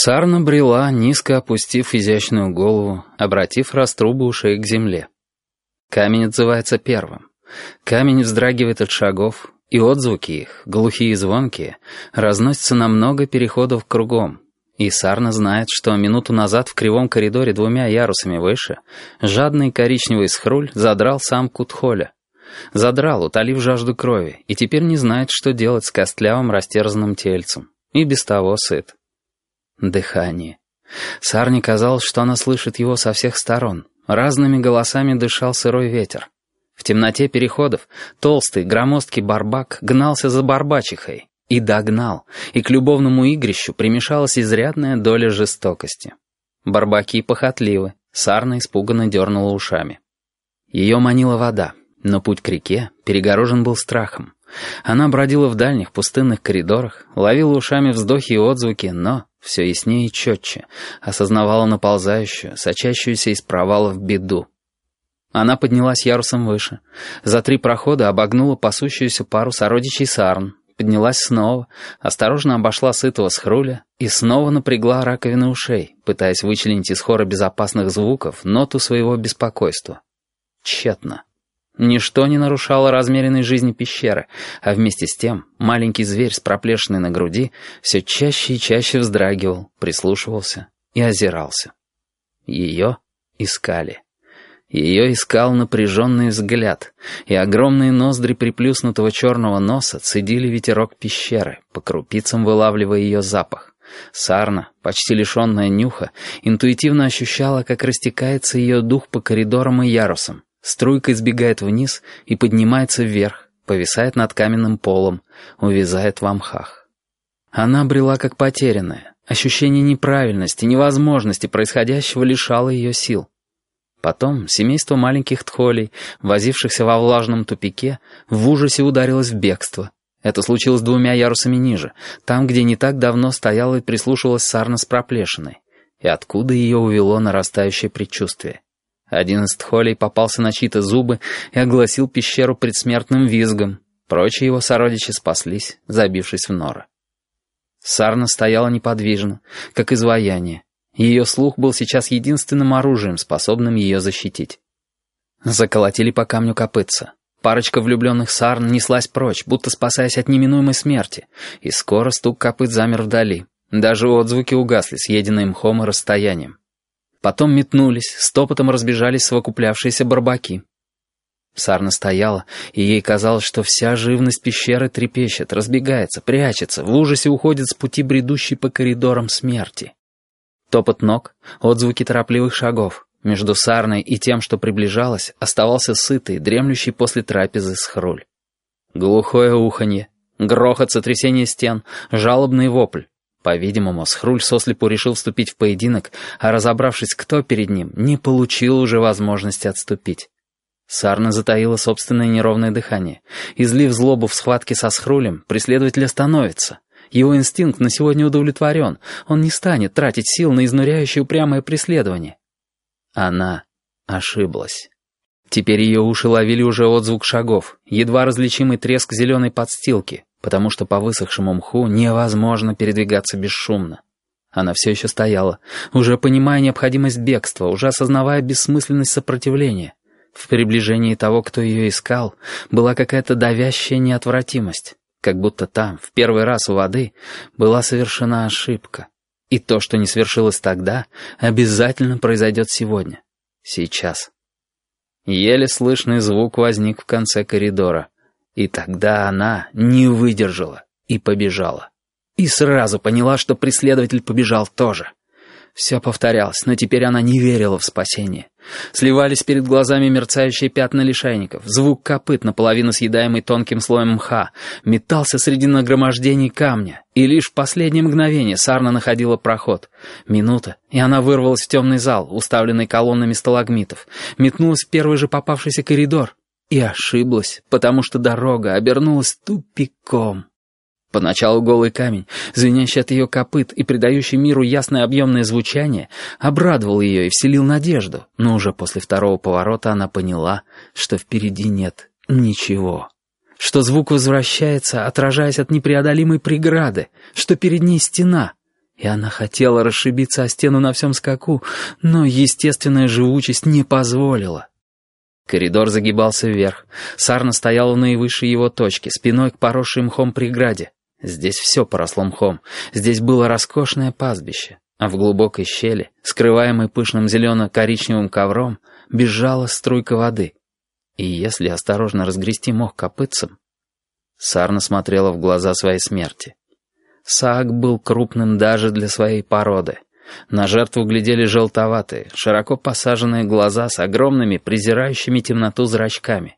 Сарна брела, низко опустив изящную голову, обратив раструбы ушей к земле. Камень отзывается первым. Камень вздрагивает от шагов, и отзвуки их, глухие и звонкие, разносятся на много переходов кругом. И Сарна знает, что минуту назад в кривом коридоре двумя ярусами выше жадный коричневый схруль задрал сам Кутхоля. Задрал, утолив жажду крови, и теперь не знает, что делать с костлявым растерзанным тельцем. И без того сыт. Дыхание. Сарне казалось, что она слышит его со всех сторон. Разными голосами дышал сырой ветер. В темноте переходов толстый, громоздкий барбак гнался за барбачихой. И догнал, и к любовному игрищу примешалась изрядная доля жестокости. Барбаки похотливы, Сарна испуганно дернула ушами. Ее манила вода, но путь к реке перегорожен был страхом. Она бродила в дальних пустынных коридорах, ловила ушами вздохи и отзвуки, но все яснее и четче, осознавала наползающую, сочащуюся из провалов беду. Она поднялась ярусом выше. За три прохода обогнула пасущуюся пару сородичей сарн, поднялась снова, осторожно обошла сытого схруля и снова напрягла раковины ушей, пытаясь вычленить из хора безопасных звуков ноту своего беспокойства. Тщетно. Ничто не нарушало размеренной жизни пещеры, а вместе с тем маленький зверь с проплешиной на груди все чаще и чаще вздрагивал, прислушивался и озирался. Ее искали. Ее искал напряженный взгляд, и огромные ноздри приплюснутого черного носа цедили ветерок пещеры, по крупицам вылавливая ее запах. Сарна, почти лишенная нюха, интуитивно ощущала, как растекается ее дух по коридорам и ярусам, Струйка избегает вниз и поднимается вверх, повисает над каменным полом, увязает в мхах. Она брела как потерянная. Ощущение неправильности, невозможности происходящего лишало ее сил. Потом семейство маленьких тхолей, возившихся во влажном тупике, в ужасе ударилось в бегство. Это случилось двумя ярусами ниже, там, где не так давно стояла и прислушивалась Сарна с проплешиной. И откуда ее увело нарастающее предчувствие. Один из тхолей попался на чьи-то зубы и огласил пещеру предсмертным визгом. Прочие его сородичи спаслись, забившись в норы. Сарна стояла неподвижно, как изваяние. Ее слух был сейчас единственным оружием, способным ее защитить. Заколотили по камню копытца. Парочка влюбленных сарн неслась прочь, будто спасаясь от неминуемой смерти, и скоро стук копыт замер вдали. Даже отзвуки угасли, съеденные мхом и расстоянием. Потом метнулись, стопотом разбежались совокуплявшиеся барбаки. Сарна стояла, и ей казалось, что вся живность пещеры трепещет, разбегается, прячется, в ужасе уходит с пути бредущей по коридорам смерти. Топот ног, отзвуки торопливых шагов. Между Сарной и тем, что приближалось, оставался сытый, дремлющий после трапезы схруль. Глухое уханье, грохот сотрясения стен, жалобный вопль. По-видимому, Схруль сослепу решил вступить в поединок, а разобравшись, кто перед ним, не получил уже возможности отступить. Сарна затаила собственное неровное дыхание. Излив злобу в схватке со Схрулем, преследователь остановится. Его инстинкт на сегодня удовлетворен. Он не станет тратить сил на изнуряющее упрямое преследование. Она ошиблась. Теперь ее уши ловили уже отзвук шагов, едва различимый треск зеленой подстилки, потому что по высохшему мху невозможно передвигаться бесшумно. Она все еще стояла, уже понимая необходимость бегства, уже осознавая бессмысленность сопротивления. В приближении того, кто ее искал, была какая-то давящая неотвратимость, как будто там, в первый раз у воды, была совершена ошибка. И то, что не свершилось тогда, обязательно произойдет сегодня, сейчас. Еле слышный звук возник в конце коридора — и тогда она не выдержала и побежала. И сразу поняла, что преследователь побежал тоже. Все повторялось, но теперь она не верила в спасение. Сливались перед глазами мерцающие пятна лишайников, звук копыт, наполовину съедаемый тонким слоем мха, метался среди нагромождений камня, и лишь в последнее мгновение Сарна находила проход. Минута, и она вырвалась в темный зал, уставленный колоннами сталагмитов, метнулась в первый же попавшийся коридор, и ошиблась, потому что дорога обернулась тупиком. Поначалу голый камень, звенящий от ее копыт и придающий миру ясное объемное звучание, обрадовал ее и вселил надежду, но уже после второго поворота она поняла, что впереди нет ничего. Что звук возвращается, отражаясь от непреодолимой преграды, что перед ней стена. И она хотела расшибиться о стену на всем скаку, но естественная живучесть не позволила. Коридор загибался вверх. Сарна стояла на наивысшей его точке, спиной к поросшей мхом преграде. Здесь все поросло мхом. Здесь было роскошное пастбище. А в глубокой щели, скрываемой пышным зелено-коричневым ковром, бежала струйка воды. И если осторожно разгрести мох копытцем... Сарна смотрела в глаза своей смерти. Саак был крупным даже для своей породы. На жертву глядели желтоватые, широко посаженные глаза с огромными, презирающими темноту зрачками.